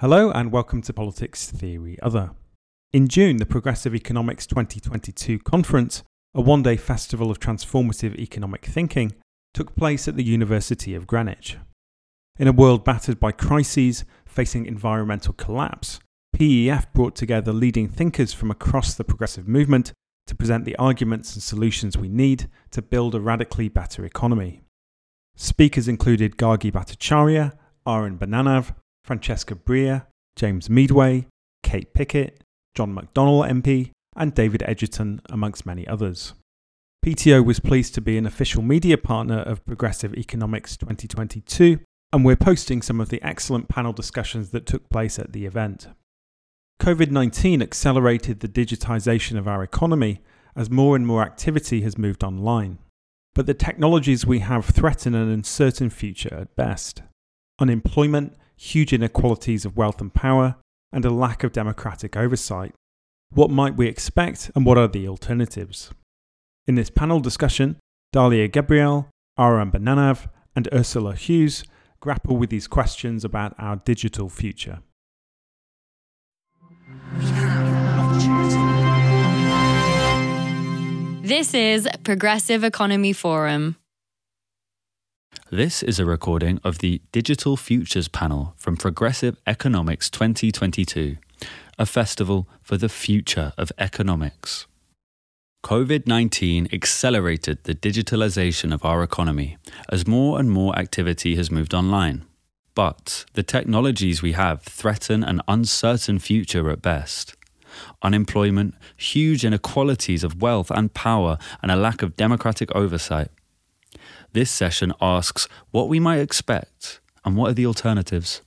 Hello and welcome to Politics Theory Other. In June, the Progressive Economics 2022 conference, a one day festival of transformative economic thinking, took place at the University of Greenwich. In a world battered by crises, facing environmental collapse, PEF brought together leading thinkers from across the progressive movement to present the arguments and solutions we need to build a radically better economy. Speakers included Gargi Bhattacharyya, Aaron Benanav, Francesca Bria, James Meadway, Kate Pickett, John McDonnell MP, and David Edgerton, amongst many others. PTO was pleased to be an official media partner of Progressive Economics 2022, and we're posting some of the excellent panel discussions that took place at the event. COVID 19 accelerated the digitisation of our economy as more and more activity has moved online. But the technologies we have threaten an uncertain future at best. Unemployment, huge inequalities of wealth and power, and a lack of democratic oversight. What might we expect, and what are the alternatives? In this panel discussion, Dalia Gebrial, Aaron Benanav, and Ursula Huws grapple with these questions about our digital future. This is Progressive Economy Forum. This is a recording of the Digital Futures panel from Progressive Economics 2022, a festival for the future of economics. COVID 19 accelerated the digitalization of our economy as more and more activity has moved online. But the technologies we have threaten an uncertain future at best. Unemployment, huge inequalities of wealth and power, and a lack of democratic oversight this session asks what we might expect and what are the alternatives.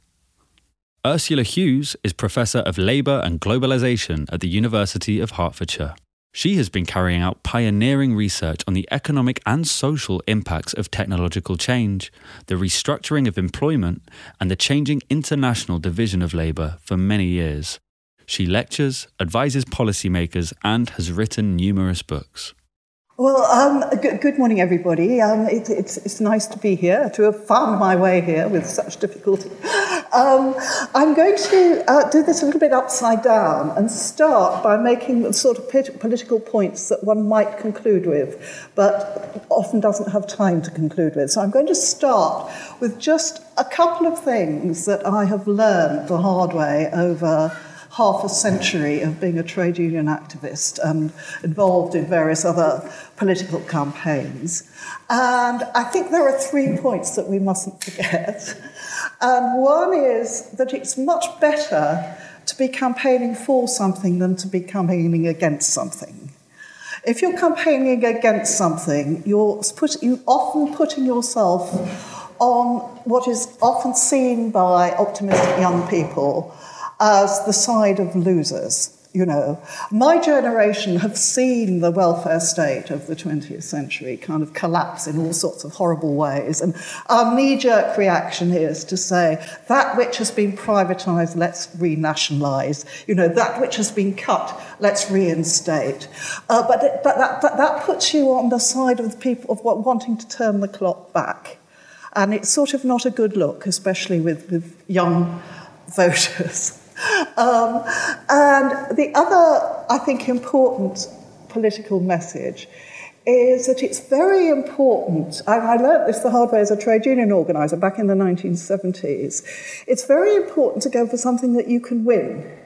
Ursula Huws is Professor of Labour and Globalisation at the University of Hertfordshire. She has been carrying out pioneering research on the economic and social impacts of technological change, the restructuring of employment, and the changing international division of labour for many years. She lectures, advises policymakers, and has written numerous books. Well, um, good, good, morning, everybody. Um, it, it's, it's nice to be here, to have found my way here with such difficulty. Um, I'm going to uh, do this a little bit upside down and start by making the sort of political points that one might conclude with, but often doesn't have time to conclude with. So I'm going to start with just a couple of things that I have learned the hard way over half a century of being a trade union activist and involved in various other political campaigns. And I think there are three points that we mustn't forget. And one is that it's much better to be campaigning for something than to be campaigning against something. If you're campaigning against something, you're, put, you're often putting yourself on what is often seen by optimistic young people as the side of losers. You know, my generation have seen the welfare state of the 20th century kind of collapse in all sorts of horrible ways. And our knee jerk reaction is to say that which has been privatized, let's renationalize. You know, that which has been cut, let's reinstate. Uh, but it, but that, but that puts you on the side of the people of what, wanting to turn the clock back. And it's sort of not a good look, especially with, with young voters. Um, and the other, I think, important political message is that it's very important. I, I learned this the hard way as a trade union organizer back in the 1970s. It's very important to go for something that you can win.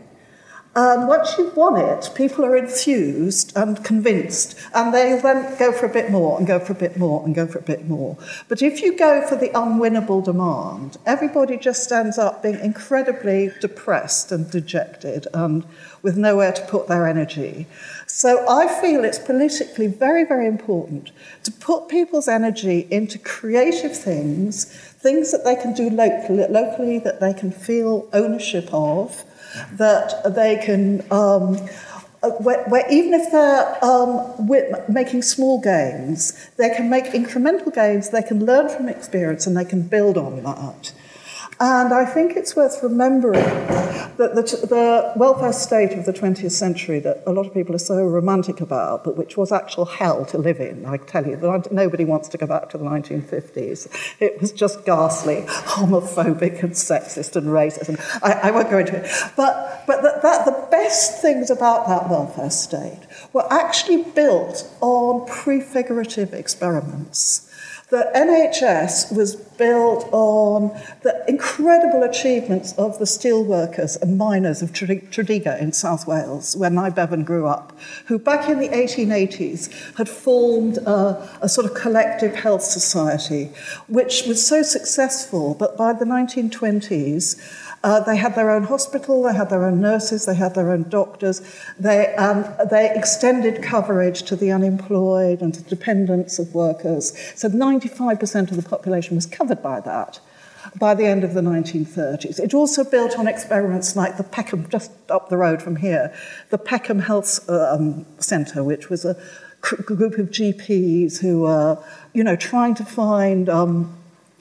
And once you've won it, people are enthused and convinced, and they then go for a bit more and go for a bit more and go for a bit more. But if you go for the unwinnable demand, everybody just ends up being incredibly depressed and dejected and with nowhere to put their energy. So I feel it's politically very, very important to put people's energy into creative things, things that they can do locally, locally that they can feel ownership of that they can, um, uh, where, where, even if they're um, making small gains, they can make incremental gains, they can learn from experience, and they can build on that. And I think it's worth remembering that the, the, welfare state of the 20th century that a lot of people are so romantic about, but which was actual hell to live in, I tell you, nobody wants to go back to the 1950s. It was just ghastly, homophobic and sexist and racist. And I, I won't go into it. But, but that, that, the best things about that welfare state were actually built on prefigurative experiments the NHS was built on the incredible achievements of the steelworkers and miners of Tredegar in South Wales, where Nye Bevan grew up, who back in the 1880s had formed a, a sort of collective health society, which was so successful, but by the 1920s, uh, they had their own hospital, they had their own nurses, they had their own doctors. They, um, they extended coverage to the unemployed and to dependents of workers. So 95% of the population was covered by that by the end of the 1930s. It also built on experiments like the Peckham, just up the road from here, the Peckham Health um, Centre, which was a group of GPs who were, you know, trying to find um,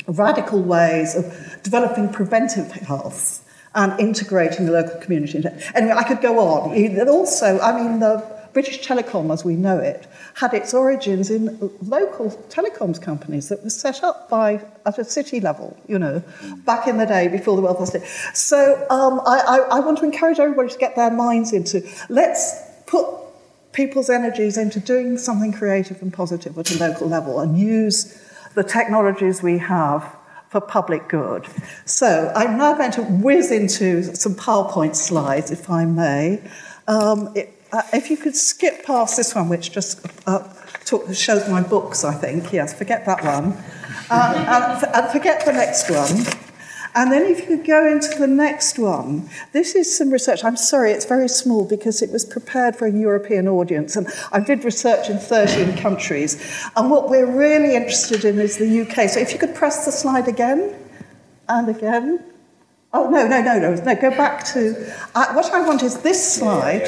radical ways of developing preventive health and integrating the local community. Anyway, I could go on. Also, I mean, the British Telecom, as we know it, had its origins in local telecoms companies that were set up by at a city level, you know, back in the day before the welfare state. So um, I, I, I want to encourage everybody to get their minds into let's put people's energies into doing something creative and positive at a local level and use the technologies we have for public good. So I'm now going to whiz into some PowerPoint slides, if I may. Um, it, uh, if you could skip past this one, which just uh, shows my books, I think. Yes, forget that one. Uh, and, and forget the next one. And then if you could go into the next one, this is some research. I'm sorry, it's very small because it was prepared for a European audience. And I did research in 13 countries. And what we're really interested in is the UK. So if you could press the slide again and again. Oh, no, no, no, no, no, go back to. Uh, what I want is this slide,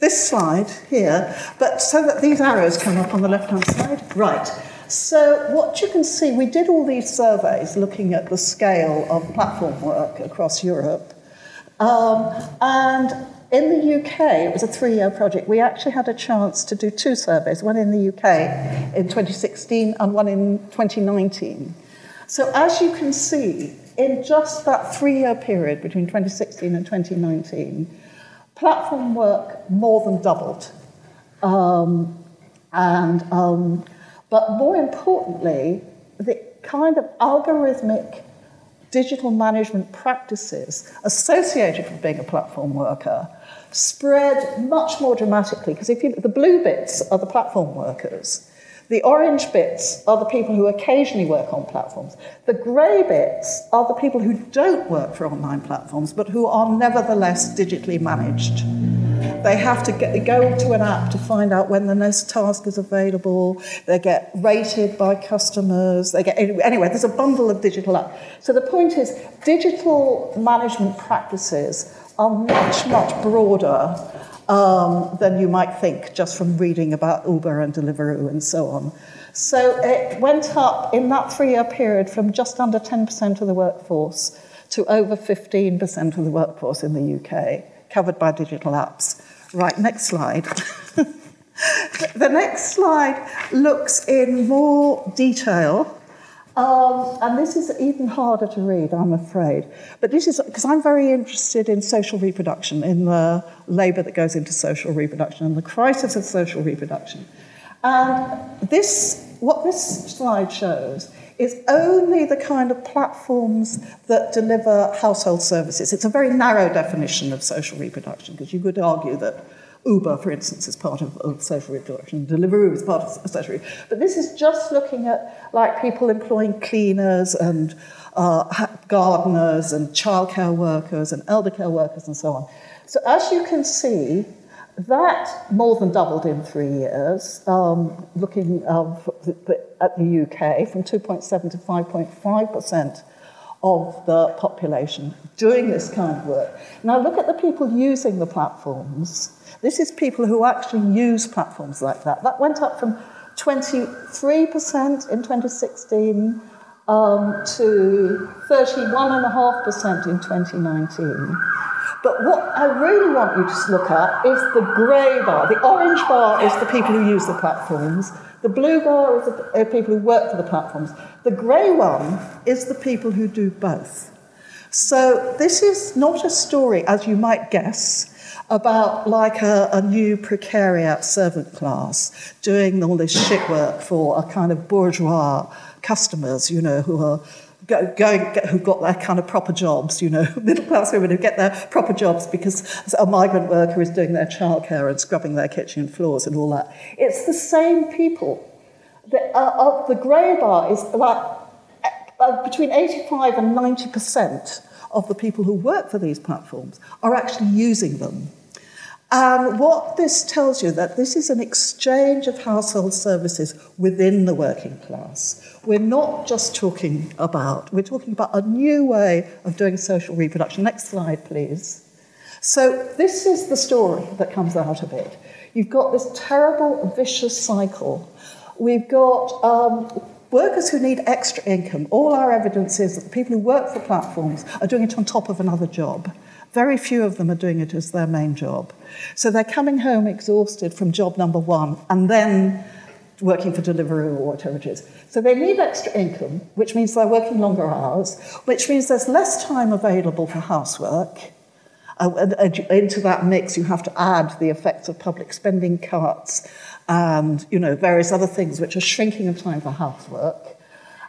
this slide here, but so that these arrows come up on the left hand side. Right. So, what you can see, we did all these surveys looking at the scale of platform work across Europe. Um, and in the UK, it was a three year project. We actually had a chance to do two surveys one in the UK in 2016 and one in 2019. So, as you can see, in just that three year period between 2016 and 2019, platform work more than doubled. Um, and um, but more importantly, the kind of algorithmic digital management practices associated with being a platform worker spread much more dramatically because if you the blue bits are the platform workers the orange bits are the people who occasionally work on platforms. The grey bits are the people who don't work for online platforms but who are nevertheless digitally managed. They have to get, go to an app to find out when the next task is available. They get rated by customers. They get anyway. There's a bundle of digital apps. So the point is, digital management practices are much much broader um, than you might think just from reading about Uber and Deliveroo and so on. So it went up in that three-year period from just under 10% of the workforce to over 15% of the workforce in the UK, covered by digital apps. Right, next slide. the next slide looks in more detail um, and this is even harder to read, I'm afraid. But this is because I'm very interested in social reproduction, in the labour that goes into social reproduction and the crisis of social reproduction. And this, what this slide shows is only the kind of platforms that deliver household services. It's a very narrow definition of social reproduction because you could argue that Uber, for instance, is part of, of social reproduction. Deliveroo is part of social reproduction. But this is just looking at like people employing cleaners and uh, gardeners and childcare workers and elder care workers and so on. So as you can see, that more than doubled in three years, um, looking at the UK from 2.7 to 5.5 percent of the population doing this kind of work. Now look at the people using the platforms. This is people who actually use platforms like that. That went up from 23% in 2016 um, to 31.5% in 2019. But what I really want you to look at is the grey bar. The orange bar is the people who use the platforms. The blue bar is the uh, people who work for the platforms. The grey one is the people who do both. So this is not a story, as you might guess, about like a, a new precariat servant class doing all this shit work for a kind of bourgeois customers, you know, who are go, going, who've got their kind of proper jobs, you know, middle class women who get their proper jobs because a migrant worker is doing their childcare and scrubbing their kitchen floors and all that. It's the same people. The, uh, the grey bar is like uh, between 85 and 90 percent of the people who work for these platforms are actually using them. And what this tells you that this is an exchange of household services within the working class. We're not just talking about, we're talking about a new way of doing social reproduction. Next slide, please. So this is the story that comes out of it. You've got this terrible, vicious cycle. We've got um, workers who need extra income. All our evidence is that the people who work for platforms are doing it on top of another job. Very few of them are doing it as their main job. So they're coming home exhausted from job number one and then working for delivery or whatever it is. So they need extra income, which means they're working longer hours, which means there's less time available for housework. Uh, and into that mix, you have to add the effects of public spending cuts and you know various other things which are shrinking the time for housework,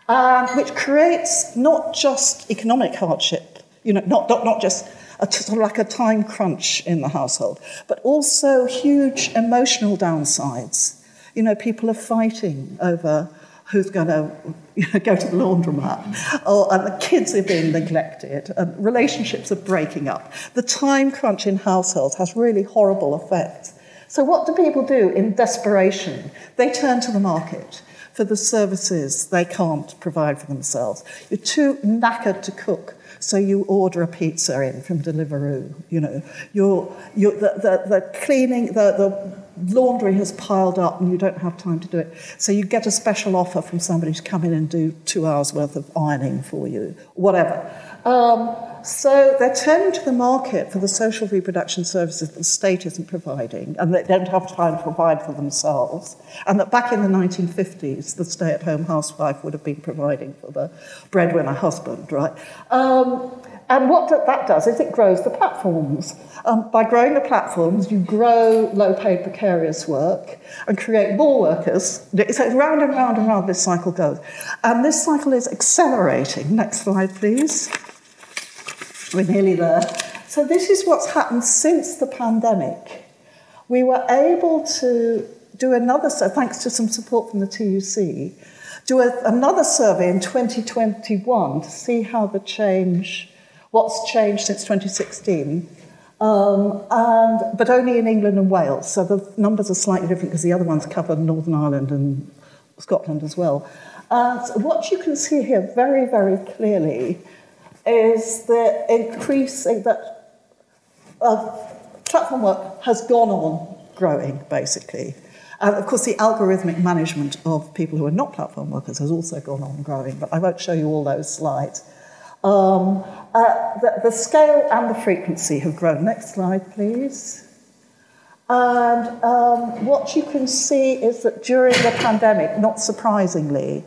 um, which creates not just economic hardship, you know, not, not, not just a, sort of like a time crunch in the household, but also huge emotional downsides. You know, people are fighting over who's going to you know, go to the laundromat, or, and the kids are being neglected, and relationships are breaking up. The time crunch in households has really horrible effects. So, what do people do in desperation? They turn to the market for the services they can't provide for themselves. You're too knackered to cook so you order a pizza in from Deliveroo. You know, you're, you're, the, the, the cleaning, the, the laundry has piled up and you don't have time to do it. So you get a special offer from somebody to come in and do two hours worth of ironing for you, whatever. Um, so they're turning to the market for the social reproduction services that the state isn't providing and they don't have time to provide for themselves. And that back in the 1950s, the stay at home housewife would have been providing for the breadwinner husband, right? Um, and what that does is it grows the platforms. Um, by growing the platforms, you grow low paid precarious work and create more workers. So round and round and round this cycle goes. And this cycle is accelerating. Next slide, please. We're nearly there. So, this is what's happened since the pandemic. We were able to do another, so thanks to some support from the TUC, do a, another survey in 2021 to see how the change, what's changed since 2016. Um, and, but only in England and Wales. So the numbers are slightly different because the other ones cover Northern Ireland and Scotland as well. Uh, so what you can see here very, very clearly is the increasing that uh, platform work has gone on growing, basically. And of course, the algorithmic management of people who are not platform workers has also gone on growing, but I won't show you all those slides. Um, uh, the, the scale and the frequency have grown. Next slide, please. And um, what you can see is that during the pandemic, not surprisingly,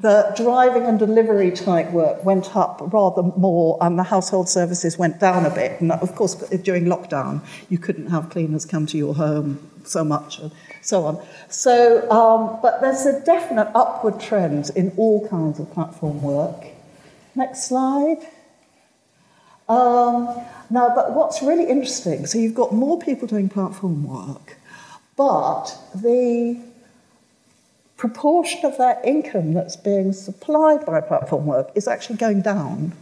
the driving and delivery type work went up rather more, and the household services went down a bit. And of course, during lockdown, you couldn't have cleaners come to your home so much, and so on. So, um, but there's a definite upward trend in all kinds of platform work. Next slide. Um, now, but what's really interesting, so you've got more people doing platform work, but the proportion of their income that's being supplied by platform work is actually going down.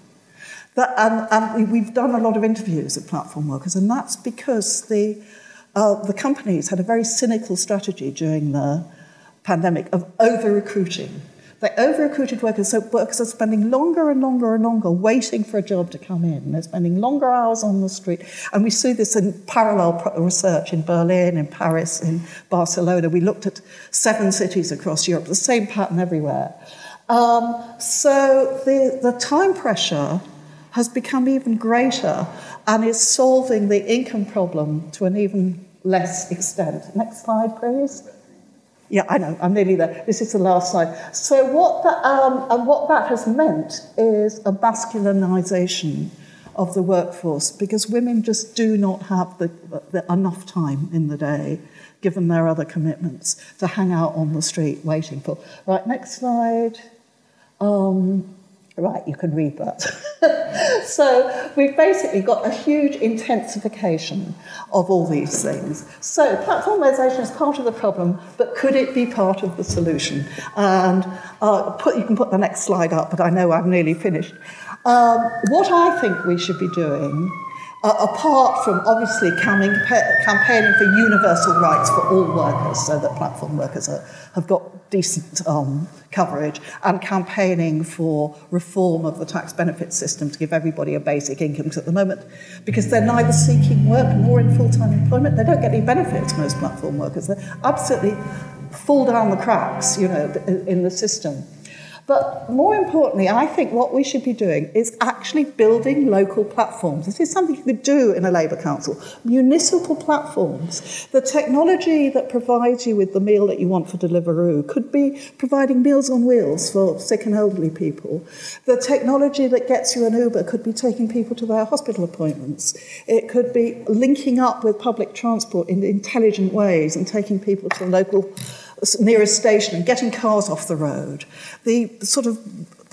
That, and, and we've done a lot of interviews of platform workers, and that's because the, uh, the companies had a very cynical strategy during the pandemic of over recruiting. They over recruited workers, so workers are spending longer and longer and longer waiting for a job to come in. They're spending longer hours on the street. And we see this in parallel research in Berlin, in Paris, in Barcelona. We looked at seven cities across Europe, the same pattern everywhere. Um, so the, the time pressure has become even greater and is solving the income problem to an even less extent. Next slide, please. Yeah, I know, I'm nearly there. This is the last slide. So, what, the, um, and what that has meant is a masculinization of the workforce because women just do not have the, the, enough time in the day, given their other commitments, to hang out on the street waiting for. Right, next slide. Um, right, you can read that. so we've basically got a huge intensification of all these things. So platformization is part of the problem, but could it be part of the solution? And uh, put, you can put the next slide up, but I know I'm nearly finished. Um, what I think we should be doing uh, apart from obviously campaigning for universal rights for all workers, so that platform workers are, have got decent um, coverage, and campaigning for reform of the tax benefit system to give everybody a basic income. Because at the moment, because they're neither seeking work nor in full time employment, they don't get any benefits, most platform workers. They absolutely fall down the cracks, you know, in the system. But more importantly, I think what we should be doing is actually building local platforms. This is something you could do in a Labour Council. Municipal platforms. The technology that provides you with the meal that you want for Deliveroo could be providing meals on wheels for sick and elderly people. The technology that gets you an Uber could be taking people to their hospital appointments. It could be linking up with public transport in intelligent ways and taking people to the local nearest station and getting cars off the road, the sort of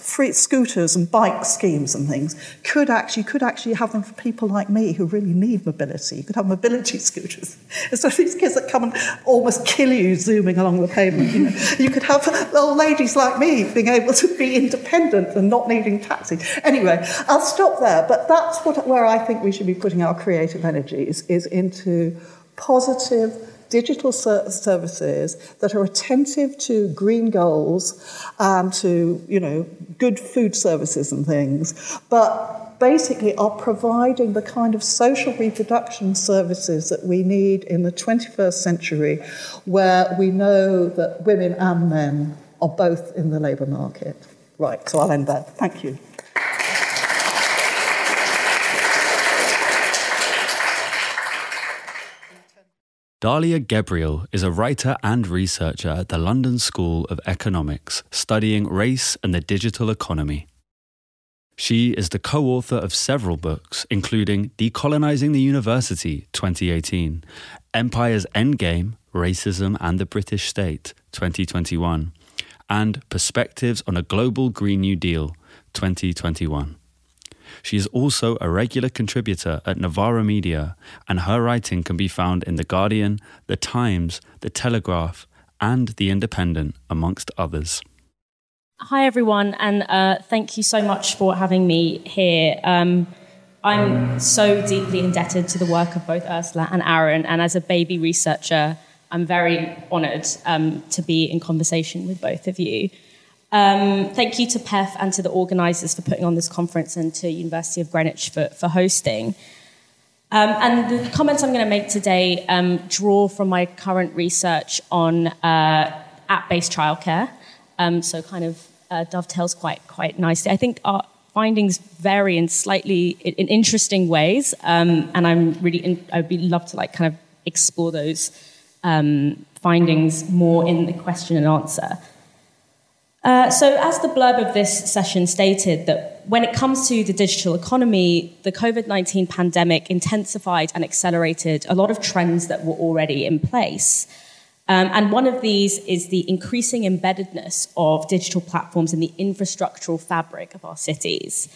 free scooters and bike schemes and things could actually could actually have them for people like me who really need mobility. You could have mobility scooters. Instead of these kids that come and almost kill you zooming along the pavement. You, know, you could have old ladies like me being able to be independent and not needing taxis. Anyway, I'll stop there. But that's what, where I think we should be putting our creative energies is into positive digital ser- services that are attentive to green goals and to, you know, good food services and things, but basically are providing the kind of social reproduction services that we need in the 21st century, where we know that women and men are both in the labour market. Right, so I'll end there. Thank you. Dalia Gebrial is a writer and researcher at the London School of Economics, studying race and the digital economy. She is the co author of several books, including Decolonizing the University 2018, Empire's Endgame Racism and the British State 2021, and Perspectives on a Global Green New Deal 2021. She is also a regular contributor at Novara Media, and her writing can be found in The Guardian, The Times, The Telegraph, and The Independent, amongst others. Hi, everyone, and uh, thank you so much for having me here. Um, I'm so deeply indebted to the work of both Ursula and Aaron, and as a baby researcher, I'm very honoured um, to be in conversation with both of you. Um, thank you to PEF and to the organisers for putting on this conference and to University of Greenwich for, for hosting. Um, and the comments I'm going to make today um, draw from my current research on uh, app-based childcare. Um, so kind of uh, dovetails quite quite nicely. I think our findings vary in slightly in interesting ways, um, and I'm really in, I'd be love to like kind of explore those um, findings more in the question and answer. Uh, so, as the blurb of this session stated, that when it comes to the digital economy, the COVID 19 pandemic intensified and accelerated a lot of trends that were already in place. Um, and one of these is the increasing embeddedness of digital platforms in the infrastructural fabric of our cities.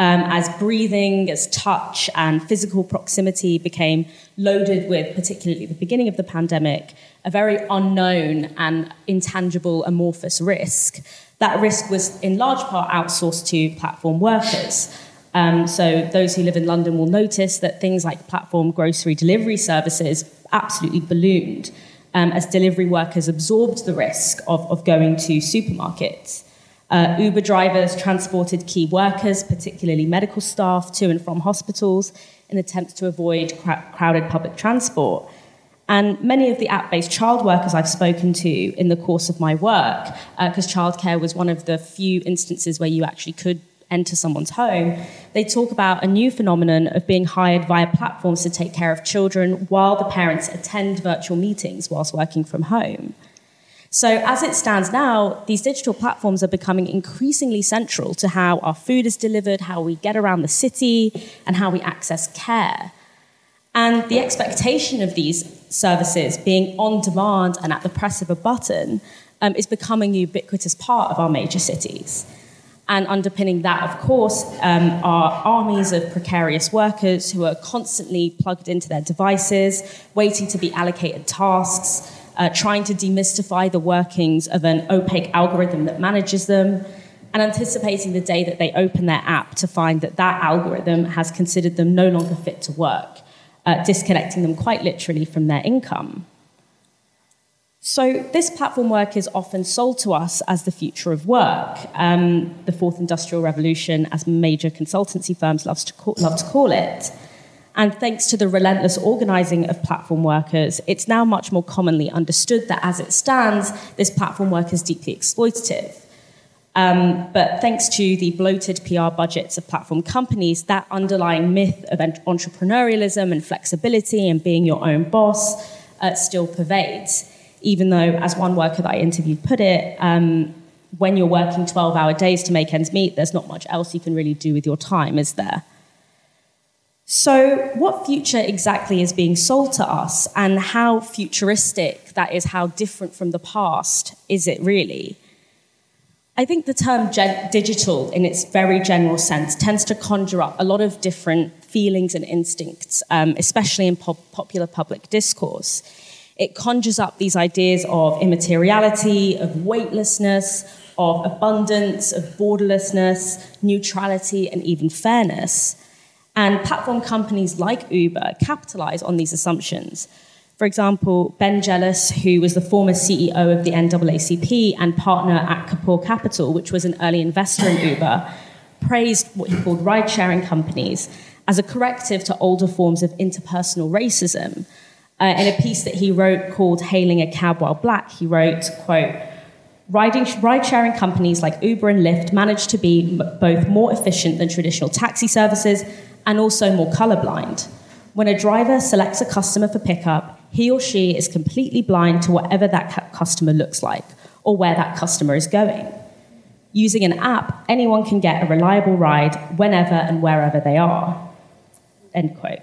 Um, as breathing, as touch, and physical proximity became loaded with, particularly at the beginning of the pandemic, a very unknown and intangible amorphous risk. That risk was in large part outsourced to platform workers. Um, so those who live in London will notice that things like platform grocery delivery services absolutely ballooned um, as delivery workers absorbed the risk of, of going to supermarkets. Uh, Uber drivers transported key workers, particularly medical staff, to and from hospitals in attempts to avoid cr- crowded public transport. And many of the app based child workers I've spoken to in the course of my work, because uh, childcare was one of the few instances where you actually could enter someone's home, they talk about a new phenomenon of being hired via platforms to take care of children while the parents attend virtual meetings whilst working from home. So, as it stands now, these digital platforms are becoming increasingly central to how our food is delivered, how we get around the city, and how we access care. And the expectation of these services being on demand and at the press of a button um, is becoming a ubiquitous part of our major cities. And underpinning that, of course, um, are armies of precarious workers who are constantly plugged into their devices, waiting to be allocated tasks, uh, trying to demystify the workings of an opaque algorithm that manages them, and anticipating the day that they open their app to find that that algorithm has considered them no longer fit to work, uh, disconnecting them quite literally from their income. So, this platform work is often sold to us as the future of work. Um, the fourth industrial revolution, as major consultancy firms love to, call, love to call it. And thanks to the relentless organizing of platform workers, it's now much more commonly understood that as it stands, this platform work is deeply exploitative. Um, but thanks to the bloated PR budgets of platform companies, that underlying myth of entrepreneurialism and flexibility and being your own boss uh, still pervades even though, as one worker that I interviewed put it, um, when you're working 12 hour days to make ends meet, there's not much else you can really do with your time, is there? So, what future exactly is being sold to us, and how futuristic, that is, how different from the past is it really? I think the term digital, in its very general sense, tends to conjure up a lot of different feelings and instincts, um, especially in pop- popular public discourse it conjures up these ideas of immateriality, of weightlessness, of abundance, of borderlessness, neutrality, and even fairness. And platform companies like Uber capitalize on these assumptions. For example, Ben Jealous, who was the former CEO of the NAACP and partner at Kapor Capital, which was an early investor in Uber, praised what he called ride sharing companies as a corrective to older forms of interpersonal racism uh, in a piece that he wrote called Hailing a Cab While Black, he wrote, quote, Riding, ride-sharing companies like Uber and Lyft manage to be both more efficient than traditional taxi services and also more colorblind. When a driver selects a customer for pickup, he or she is completely blind to whatever that customer looks like or where that customer is going. Using an app, anyone can get a reliable ride whenever and wherever they are. End quote.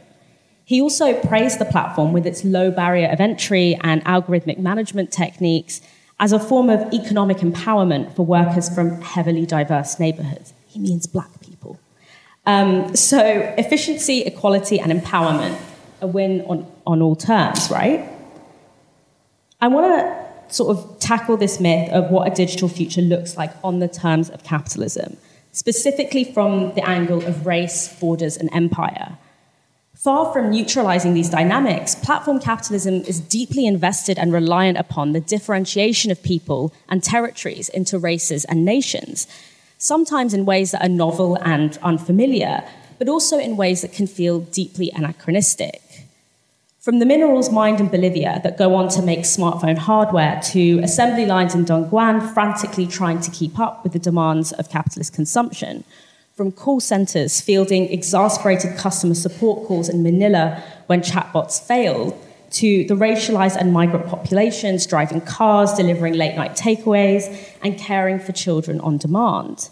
He also praised the platform with its low barrier of entry and algorithmic management techniques as a form of economic empowerment for workers from heavily diverse neighborhoods. He means black. Um, so, efficiency, equality, and empowerment, a win on, on all terms, right? I want to sort of tackle this myth of what a digital future looks like on the terms of capitalism, specifically from the angle of race, borders, and empire. Far from neutralizing these dynamics, platform capitalism is deeply invested and reliant upon the differentiation of people and territories into races and nations, sometimes in ways that are novel and unfamiliar, but also in ways that can feel deeply anachronistic. From the minerals mined in Bolivia that go on to make smartphone hardware to assembly lines in Dongguan frantically trying to keep up with the demands of capitalist consumption, from call centers fielding exasperated customer support calls in Manila when chatbots failed, to the racialized and migrant populations driving cars, delivering late night takeaways, and caring for children on demand.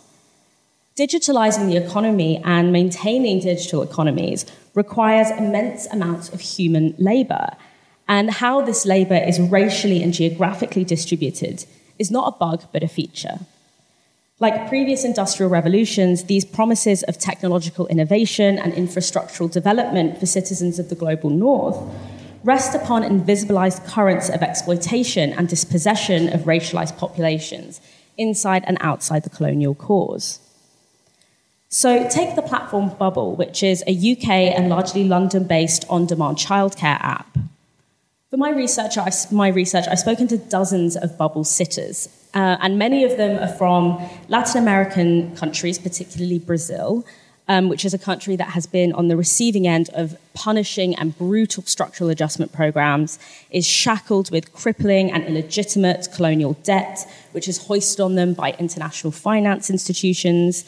Digitalizing the economy and maintaining digital economies requires immense amounts of human labor. And how this labor is racially and geographically distributed is not a bug, but a feature. Like previous industrial revolutions, these promises of technological innovation and infrastructural development for citizens of the global north rest upon invisibilized currents of exploitation and dispossession of racialized populations inside and outside the colonial cause. So, take the platform Bubble, which is a UK and largely London based on demand childcare app. For my research, I, my research, I've spoken to dozens of Bubble sitters, uh, and many of them are from Latin American countries, particularly Brazil, um, which is a country that has been on the receiving end of punishing and brutal structural adjustment programs, is shackled with crippling and illegitimate colonial debt, which is hoisted on them by international finance institutions.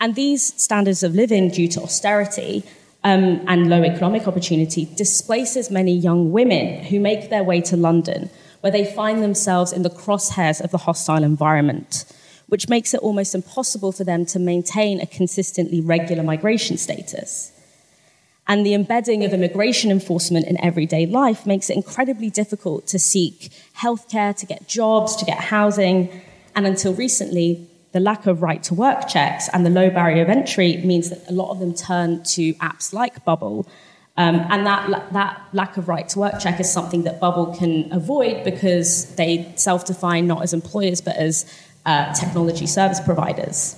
And these standards of living, due to austerity um, and low economic opportunity, displaces many young women who make their way to London, where they find themselves in the crosshairs of the hostile environment which makes it almost impossible for them to maintain a consistently regular migration status. And the embedding of immigration enforcement in everyday life makes it incredibly difficult to seek healthcare, to get jobs, to get housing. And until recently, the lack of right to work checks and the low barrier of entry means that a lot of them turn to apps like Bubble. Um, and that, that lack of right to work check is something that Bubble can avoid because they self define not as employers but as uh, technology service providers.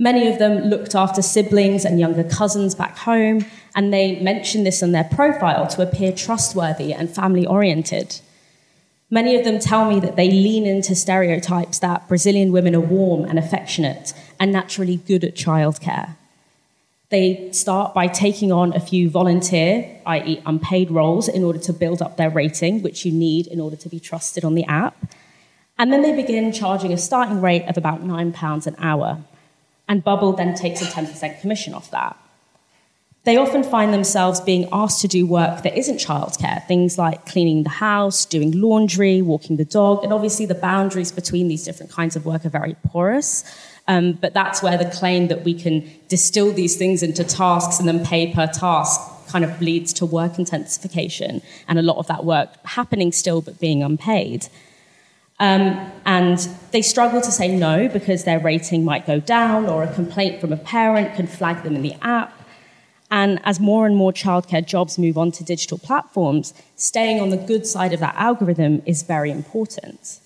Many of them looked after siblings and younger cousins back home, and they mentioned this on their profile to appear trustworthy and family oriented. Many of them tell me that they lean into stereotypes that Brazilian women are warm and affectionate and naturally good at childcare. They start by taking on a few volunteer, i.e., unpaid roles, in order to build up their rating, which you need in order to be trusted on the app. And then they begin charging a starting rate of about £9 an hour. And Bubble then takes a 10% commission off that. They often find themselves being asked to do work that isn't childcare, things like cleaning the house, doing laundry, walking the dog, and obviously the boundaries between these different kinds of work are very porous. Um, but that's where the claim that we can distill these things into tasks and then pay per task kind of leads to work intensification and a lot of that work happening still but being unpaid. Um, and they struggle to say no because their rating might go down or a complaint from a parent can flag them in the app. And as more and more childcare jobs move on to digital platforms, staying on the good side of that algorithm is very important.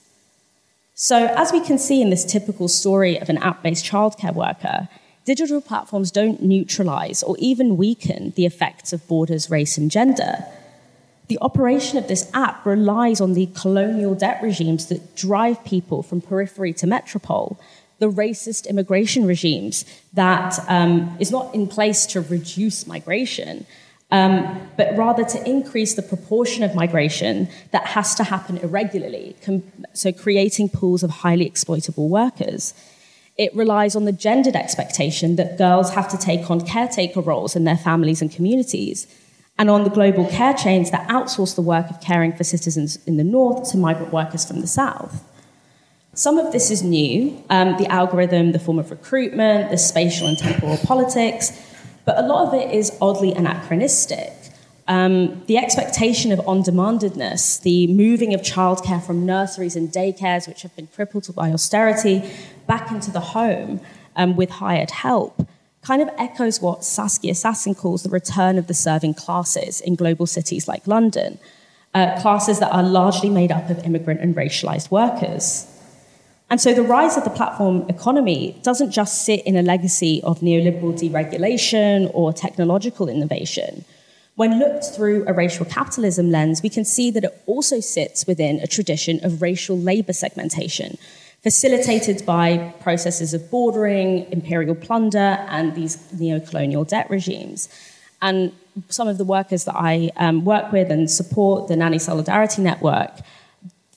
So, as we can see in this typical story of an app based childcare worker, digital platforms don't neutralize or even weaken the effects of borders, race, and gender the operation of this app relies on the colonial debt regimes that drive people from periphery to metropole, the racist immigration regimes that um, is not in place to reduce migration, um, but rather to increase the proportion of migration that has to happen irregularly, so creating pools of highly exploitable workers. It relies on the gendered expectation that girls have to take on caretaker roles in their families and communities and on the global care chains that outsource the work of caring for citizens in the north to migrant workers from the south. Some of this is new um, the algorithm, the form of recruitment, the spatial and temporal politics, but a lot of it is oddly anachronistic. Um, the expectation of on demandedness, the moving of childcare from nurseries and daycares, which have been crippled by austerity, back into the home um, with hired help, kind of echoes what Saskia Sassen calls the return of the serving classes in global cities like London, uh, classes that are largely made up of immigrant and racialized workers. And so the rise of the platform economy doesn't just sit in a legacy of neoliberal deregulation or technological innovation. When looked through a racial capitalism lens, we can see that it also sits within a tradition of racial labor segmentation, facilitated by processes of bordering, imperial plunder, and these neo-colonial debt regimes. And some of the workers that I um, work with and support, the Nanny Solidarity Network,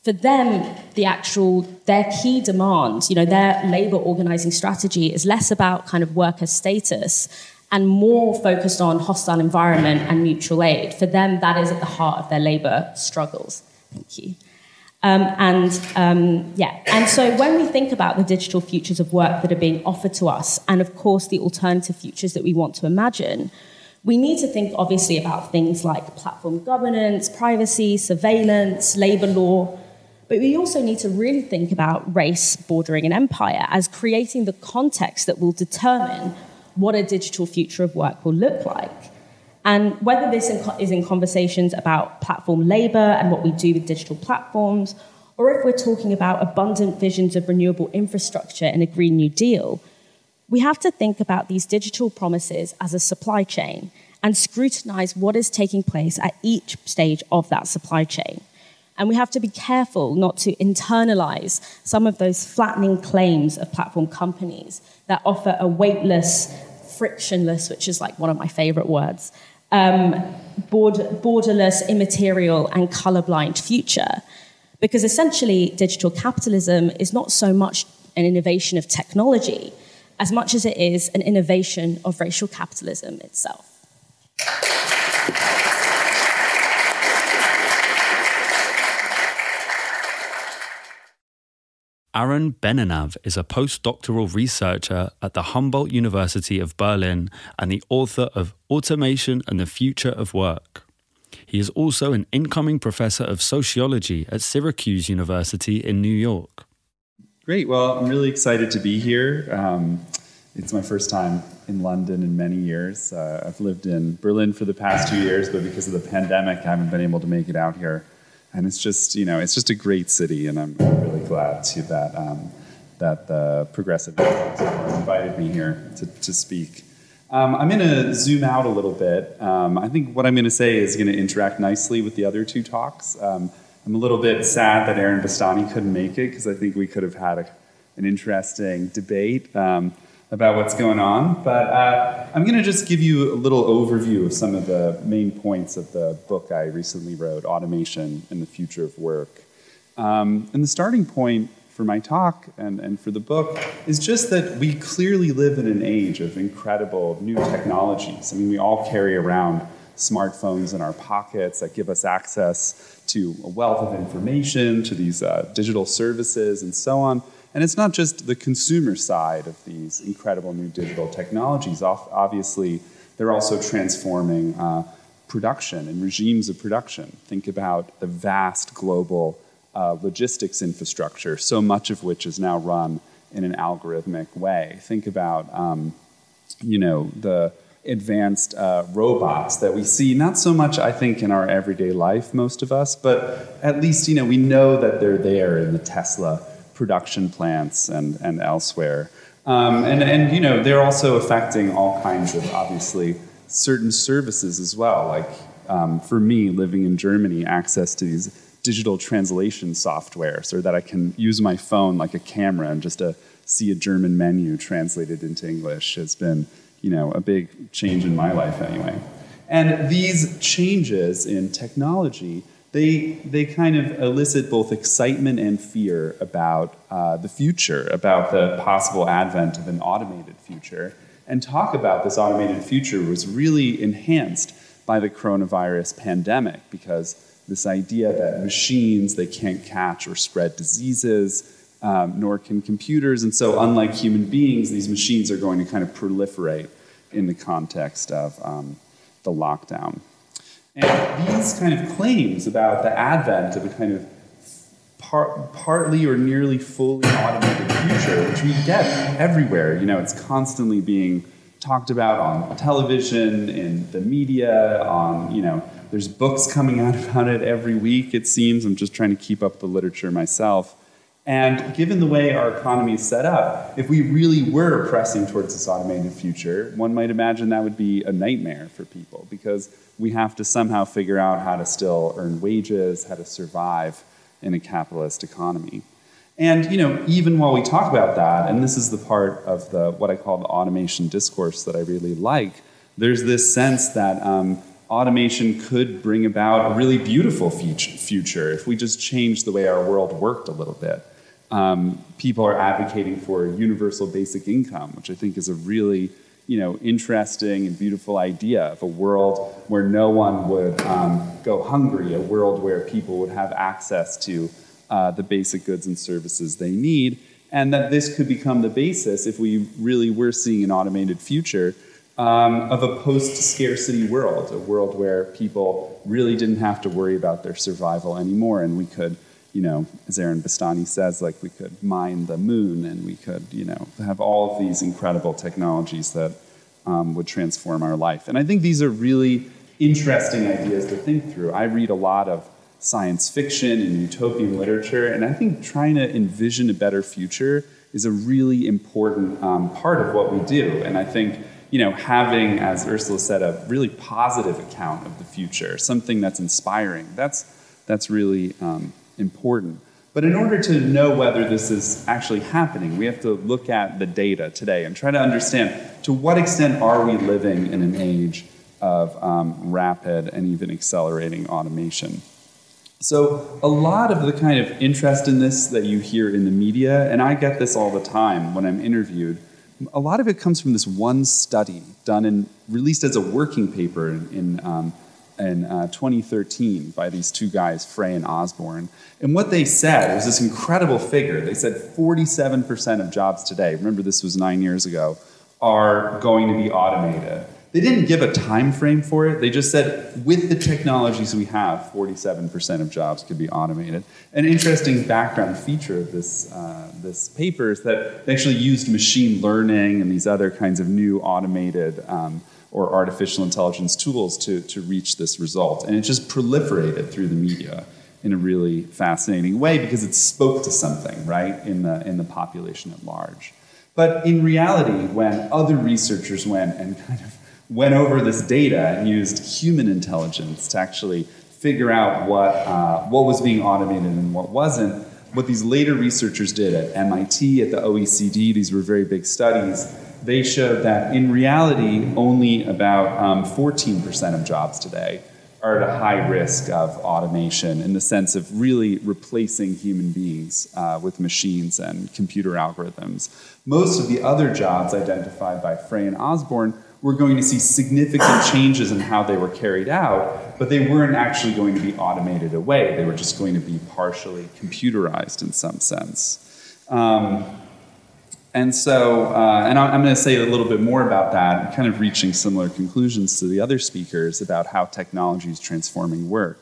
for them, the actual, their key demand, you know, their labor organizing strategy is less about kind of worker status and more focused on hostile environment and mutual aid. For them, that is at the heart of their labor struggles. Thank you. Um, and um, yeah, and so when we think about the digital futures of work that are being offered to us, and of course the alternative futures that we want to imagine, we need to think obviously about things like platform governance, privacy, surveillance, labor law, but we also need to really think about race, bordering, and empire as creating the context that will determine what a digital future of work will look like. And whether this is in conversations about platform labor and what we do with digital platforms, or if we're talking about abundant visions of renewable infrastructure in a Green New Deal, we have to think about these digital promises as a supply chain and scrutinize what is taking place at each stage of that supply chain. And we have to be careful not to internalize some of those flattening claims of platform companies that offer a weightless, frictionless, which is like one of my favorite words, um, border, borderless, immaterial, and colorblind future. Because essentially, digital capitalism is not so much an innovation of technology as much as it is an innovation of racial capitalism itself. Aaron Benanav is a postdoctoral researcher at the Humboldt University of Berlin and the author of Automation and the Future of Work. He is also an incoming professor of sociology at Syracuse University in New York. Great. Well, I'm really excited to be here. Um, it's my first time in London in many years. Uh, I've lived in Berlin for the past two years, but because of the pandemic, I haven't been able to make it out here and it's just you know it's just a great city, and I'm really glad to that um, that the Progressive invited me here to, to speak. Um, I'm going to zoom out a little bit. Um, I think what I'm going to say is going to interact nicely with the other two talks. Um, I'm a little bit sad that Aaron Bastani couldn't make it because I think we could have had a, an interesting debate. Um, about what's going on. But uh, I'm going to just give you a little overview of some of the main points of the book I recently wrote, Automation and the Future of Work. Um, and the starting point for my talk and, and for the book is just that we clearly live in an age of incredible new technologies. I mean, we all carry around smartphones in our pockets that give us access to a wealth of information, to these uh, digital services, and so on. And it's not just the consumer side of these incredible new digital technologies. Obviously, they're also transforming uh, production and regimes of production. Think about the vast global uh, logistics infrastructure, so much of which is now run in an algorithmic way. Think about, um, you know, the advanced uh, robots that we see, not so much, I think, in our everyday life, most of us, but at least, you know, we know that they're there in the Tesla production plants and, and elsewhere. Um, and, and, you know, they're also affecting all kinds of, obviously, certain services as well. Like, um, for me, living in Germany, access to these digital translation software so that I can use my phone like a camera and just to uh, see a German menu translated into English has been, you know, a big change in my life anyway. And these changes in technology they, they kind of elicit both excitement and fear about uh, the future, about the possible advent of an automated future. And talk about this automated future was really enhanced by the coronavirus pandemic because this idea that machines they can't catch or spread diseases um, nor can computers and so unlike human beings these machines are going to kind of proliferate in the context of um, the lockdown and these kind of claims about the advent of a kind of par- partly or nearly fully automated future, which we get everywhere, you know, it's constantly being talked about on television, in the media, on, you know, there's books coming out about it every week, it seems. I'm just trying to keep up the literature myself. And given the way our economy is set up, if we really were pressing towards this automated future, one might imagine that would be a nightmare for people because we have to somehow figure out how to still earn wages, how to survive in a capitalist economy. And you know, even while we talk about that, and this is the part of the what I call the automation discourse that I really like, there's this sense that um, automation could bring about a really beautiful future if we just change the way our world worked a little bit. Um, people are advocating for universal basic income, which I think is a really you know, interesting and beautiful idea of a world where no one would um, go hungry, a world where people would have access to uh, the basic goods and services they need, and that this could become the basis, if we really were seeing an automated future, um, of a post scarcity world, a world where people really didn't have to worry about their survival anymore, and we could you know, as Aaron Bastani says, like we could mine the moon and we could, you know, have all of these incredible technologies that um, would transform our life. And I think these are really interesting ideas to think through. I read a lot of science fiction and utopian literature, and I think trying to envision a better future is a really important um, part of what we do. And I think, you know, having, as Ursula said, a really positive account of the future, something that's inspiring, that's that's really um, important. But in order to know whether this is actually happening, we have to look at the data today and try to understand to what extent are we living in an age of um, rapid and even accelerating automation. So, a lot of the kind of interest in this that you hear in the media, and I get this all the time when I'm interviewed, a lot of it comes from this one study done and released as a working paper in, in um, in uh, 2013 by these two guys, Frey and Osborne. And what they said was this incredible figure. They said 47% of jobs today, remember this was nine years ago, are going to be automated. They didn't give a time frame for it. They just said, with the technologies we have, 47% of jobs could be automated. An interesting background feature of this, uh, this paper is that they actually used machine learning and these other kinds of new automated um, or artificial intelligence tools to, to reach this result. And it just proliferated through the media in a really fascinating way because it spoke to something, right, in the, in the population at large. But in reality, when other researchers went and kind of went over this data and used human intelligence to actually figure out what, uh, what was being automated and what wasn't, what these later researchers did at MIT, at the OECD, these were very big studies, they showed that in reality, only about um, 14% of jobs today are at a high risk of automation in the sense of really replacing human beings uh, with machines and computer algorithms. Most of the other jobs identified by Frey and Osborne were going to see significant changes in how they were carried out, but they weren't actually going to be automated away. They were just going to be partially computerized in some sense. Um, and so, uh, and I'm going to say a little bit more about that, kind of reaching similar conclusions to the other speakers about how technology is transforming work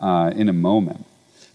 uh, in a moment.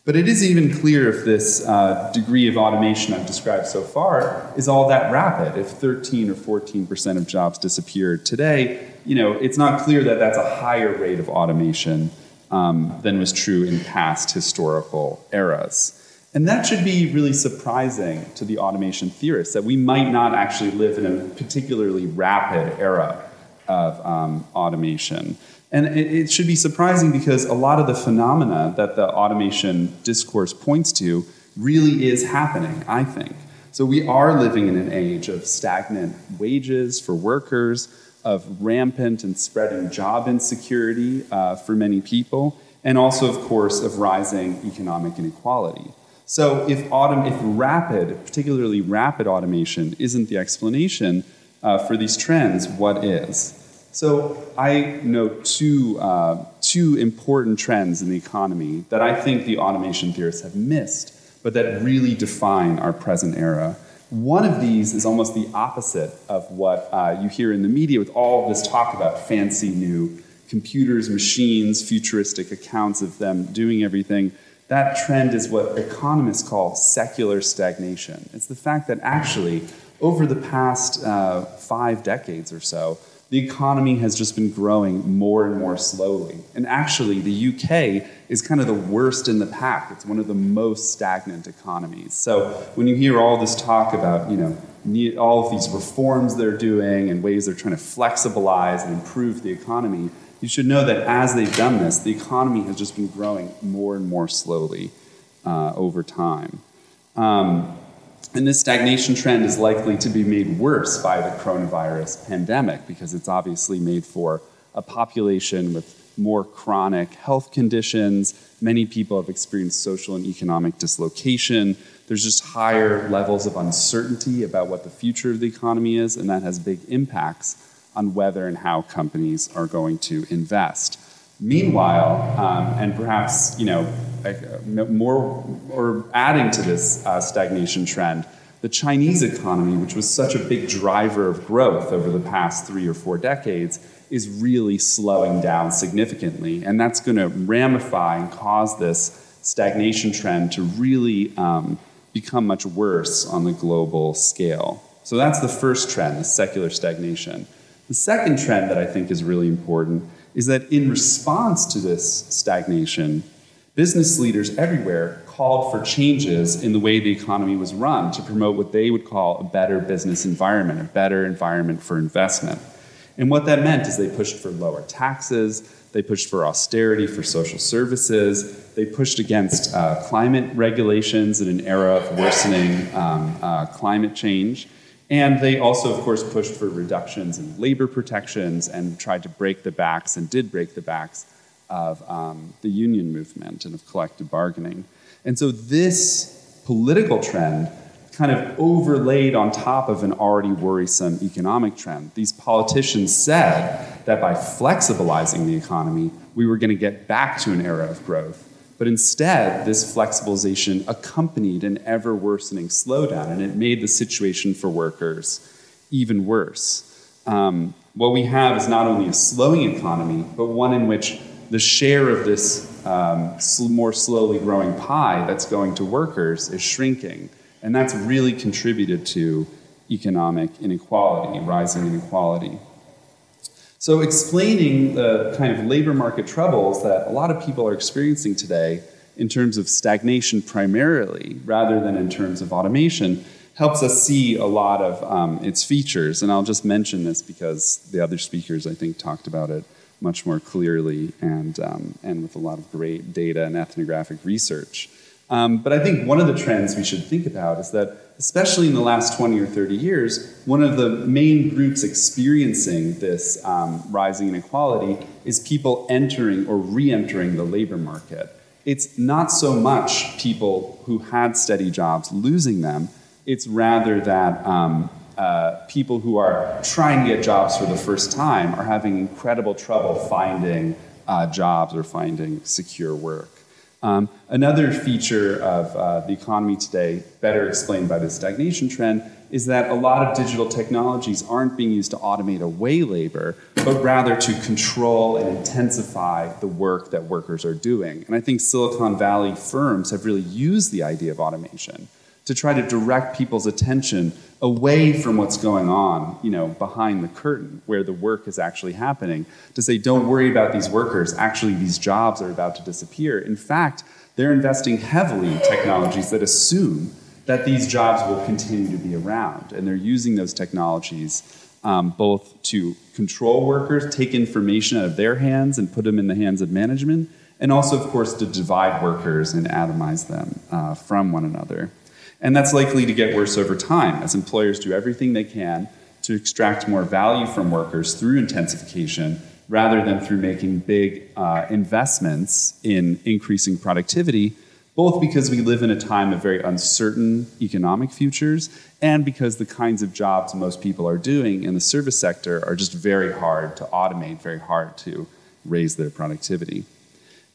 But it isn't even clear if this uh, degree of automation I've described so far is all that rapid. If 13 or 14 percent of jobs disappear today, you know, it's not clear that that's a higher rate of automation um, than was true in past historical eras. And that should be really surprising to the automation theorists that we might not actually live in a particularly rapid era of um, automation. And it, it, should be surprising because a lot of the phenomena that the automation discourse points to really is happening, I think. So we are living in an age of stagnant wages for workers, of rampant and spreading job insecurity uh, for many people, and also, of course, of rising economic inequality. So if, autom- if rapid, particularly rapid automation, isn't the explanation uh, for these trends, what is? So I note two, uh, two important trends in the economy that I think the automation theorists have missed, but that really define our present era. One of these is almost the opposite of what uh, you hear in the media with all this talk about fancy new computers, machines, futuristic accounts of them doing everything that trend is what economists call secular stagnation. It's the fact that actually, over the past uh, five decades or so, the economy has just been growing more and more slowly. And actually, the UK is kind of the worst in the pack. It's one of the most stagnant economies. So when you hear all this talk about, you know, all of these reforms they're doing and ways they're trying to flexibilize and improve the economy, you should know that as they've done this, the economy has just been growing more and more slowly uh, over time. Um, and this stagnation trend is likely to be made worse by the coronavirus pandemic because it's obviously made for a population with more chronic health conditions. Many people have experienced social and economic dislocation. There's just higher levels of uncertainty about what the future of the economy is, and that has big impacts on whether and how companies are going to invest. Meanwhile, um, and perhaps you know, more or adding to this uh, stagnation trend, the Chinese economy, which was such a big driver of growth over the past three or four decades, is really slowing down significantly, and that's going to ramify and cause this stagnation trend to really um, become much worse on the global scale. So that's the first trend, the secular stagnation. The second trend that I think is really important is that in response to this stagnation, business leaders everywhere called for changes in the way the economy was run to promote what they would call a better business environment, a better environment for investment. And what that meant is they pushed for lower taxes, They pushed for austerity for social services. They pushed against uh, climate regulations in an era of worsening um, uh, climate change. And they also, of course, pushed for reductions in labor protections and tried to break the backs and did break the backs of um, the union movement and of collective bargaining. And so this political trend kind of overlaid on top of an already worrisome economic trend. These politicians said that by flexibilizing the economy, we were going to get back to an era of growth. But instead, this flexibilization accompanied an ever worsening slowdown, and it made the situation for workers even worse. Um, what we have is not only a slowing economy, but one in which the share of this um, more slowly growing pie that's going to workers is shrinking. And that's really contributed to economic inequality, rising inequality. So, explaining the kind of labor market troubles that a lot of people are experiencing today in terms of stagnation primarily, rather than in terms of automation, helps us see a lot of um, its features. And I'll just mention this because the other speakers, I think, talked about it much more clearly and, um, and with a lot of great data and ethnographic research. Um, but I think one of the trends we should think about is that, especially in the last 20 or 30 years, one of the main groups experiencing this um, rising inequality is people entering or re entering the labor market. It's not so much people who had steady jobs losing them, it's rather that um, uh, people who are trying to get jobs for the first time are having incredible trouble finding uh, jobs or finding secure work. Um, another feature of uh, the economy today, better explained by the stagnation trend, is that a lot of digital technologies aren't being used to automate away labor, but rather to control and intensify the work that workers are doing. And I think Silicon Valley firms have really used the idea of automation to try to direct people's attention away from what's going on, you know, behind the curtain where the work is actually happening. To say, don't worry about these workers, actually these jobs are about to disappear. In fact, they're investing heavily in technologies that assume that these jobs will continue to be around. And they're using those technologies um, both to control workers, take information out of their hands and put them in the hands of management, and also, of course, to divide workers and atomize them uh, from one another. And that's likely to get worse over time as employers do everything they can to extract more value from workers through intensification rather than through making big uh, investments in increasing productivity, both because we live in a time of very uncertain economic futures and because the kinds of jobs most people are doing in the service sector are just very hard to automate, very hard to raise their productivity.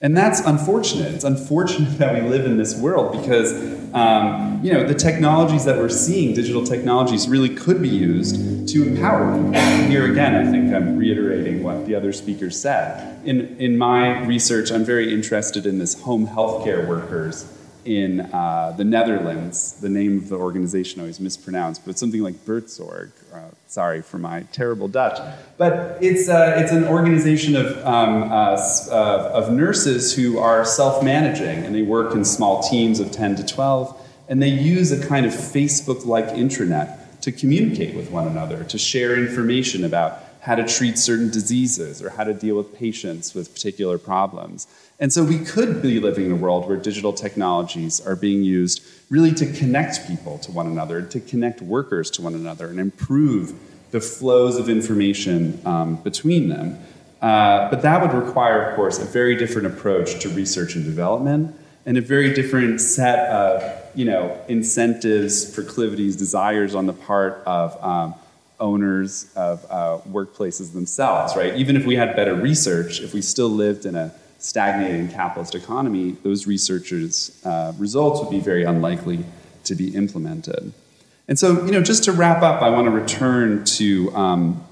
And that's unfortunate. It's unfortunate that we live in this world because, um, you know, the technologies that we're seeing, digital technologies, really could be used to empower people. Here again, I think I'm reiterating what the other speakers said. In, in my research, I'm very interested in this home healthcare workers in uh, the Netherlands. The name of the organization I always mispronounce, but it's something like Buurtzorg. Uh, sorry for my terrible Dutch. But it's, uh, it's an organization of, um, uh, of nurses who are self managing and they work in small teams of 10 to 12. And they use a kind of Facebook like intranet to communicate with one another, to share information about how to treat certain diseases or how to deal with patients with particular problems. And so we could be living in a world where digital technologies are being used really to connect people to one another, to connect workers to one another, and improve the flows of information um, between them. Uh, but that would require, of course, a very different approach to research and development and a very different set of you know, incentives, proclivities, desires on the part of um, owners of uh, workplaces themselves, right? Even if we had better research, if we still lived in a stagnating capitalist economy, those researchers' uh, results would be very unlikely to be implemented. And so, you know, just to wrap up, I want to return to um,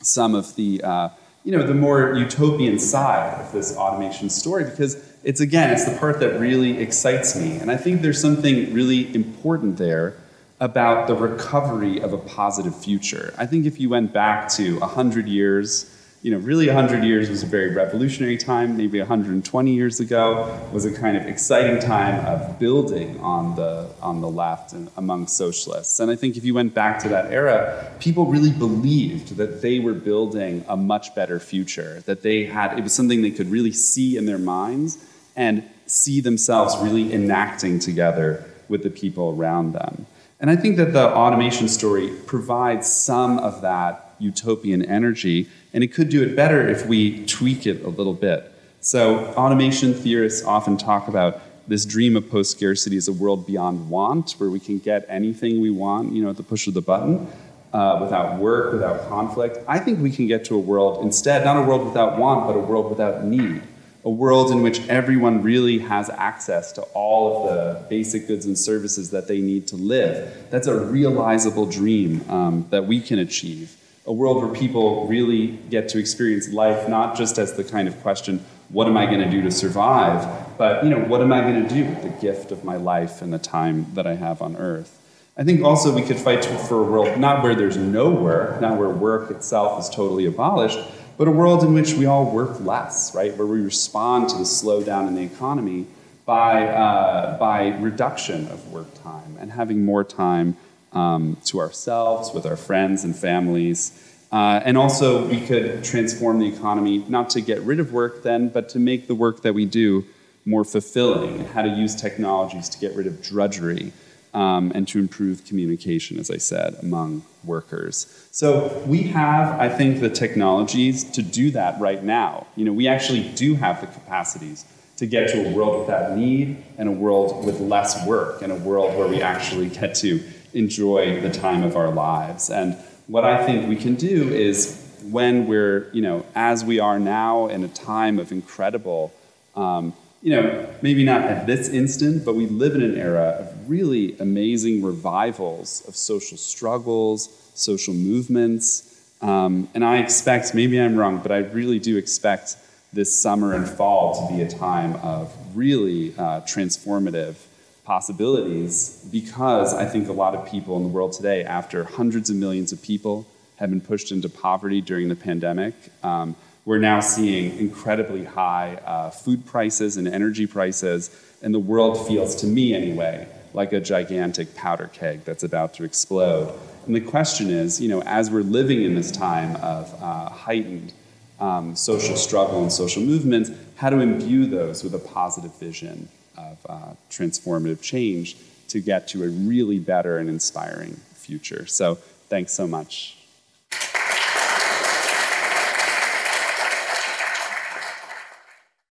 some of the, uh, you know, the more utopian side of this automation story because it's again, it's the part that really excites me. And I think there's something really important there about the recovery of a positive future. I think if you went back to 100 years you know, really 100 years was a very revolutionary time. Maybe 120 years ago was a kind of exciting time of building on the, on the left and among socialists. And I think if you went back to that era, people really believed that they were building a much better future, that they had, it was something they could really see in their minds and see themselves really enacting together with the people around them. And I think that the automation story provides some of that utopian energy, and it could do it better if we tweak it a little bit. So, automation theorists often talk about this dream of post scarcity as a world beyond want, where we can get anything we want, you know, at the push of the button, uh, without work, without conflict. I think we can get to a world instead, not a world without want, but a world without need a world in which everyone really has access to all of the basic goods and services that they need to live. That's a realizable dream um, that we can achieve. A world where people really get to experience life not just as the kind of question, what am I going to do to survive, but you know, what am I going to do with the gift of my life and the time that I have on earth? I think also we could fight for a world not where there's no work, not where work itself is totally abolished, but a world in which we all work less, right? Where we respond to the slowdown in the economy by, uh, by reduction of work time and having more time um, to ourselves, with our friends and families. Uh, and also, we could transform the economy not to get rid of work then, but to make the work that we do more fulfilling and how to use technologies to get rid of drudgery um, and to improve communication, as I said, among workers. So we have, I think, the technologies to do that right now. You know, we actually do have the capacities to get to a world without need and a world with less work and a world where we actually get to enjoy the time of our lives. And what I think we can do is when we're, you know, as we are now in a time of incredible um, you know, maybe not at this instant, but we live in an era of really amazing revivals of social struggles, social movements. Um, and I expect, maybe I'm wrong, but I really do expect this summer and fall to be a time of really uh, transformative possibilities because I think a lot of people in the world today, after hundreds of millions of people have been pushed into poverty during the pandemic, um, we're now seeing incredibly high uh, food prices and energy prices, and the world feels, to me anyway, like a gigantic powder keg that's about to explode. And the question is, you know, as we're living in this time of uh, heightened um, social struggle and social movements, how to imbue those with a positive vision of uh, transformative change to get to a really better and inspiring future. So, thanks so much.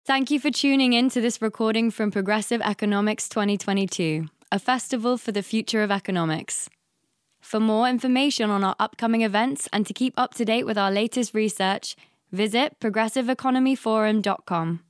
Thank you for tuning in to this recording from Progressive Economics 2022, a festival for the future of economics. For more information on our upcoming events and to keep up to date with our latest research, visit progressiveeconomyforum.com.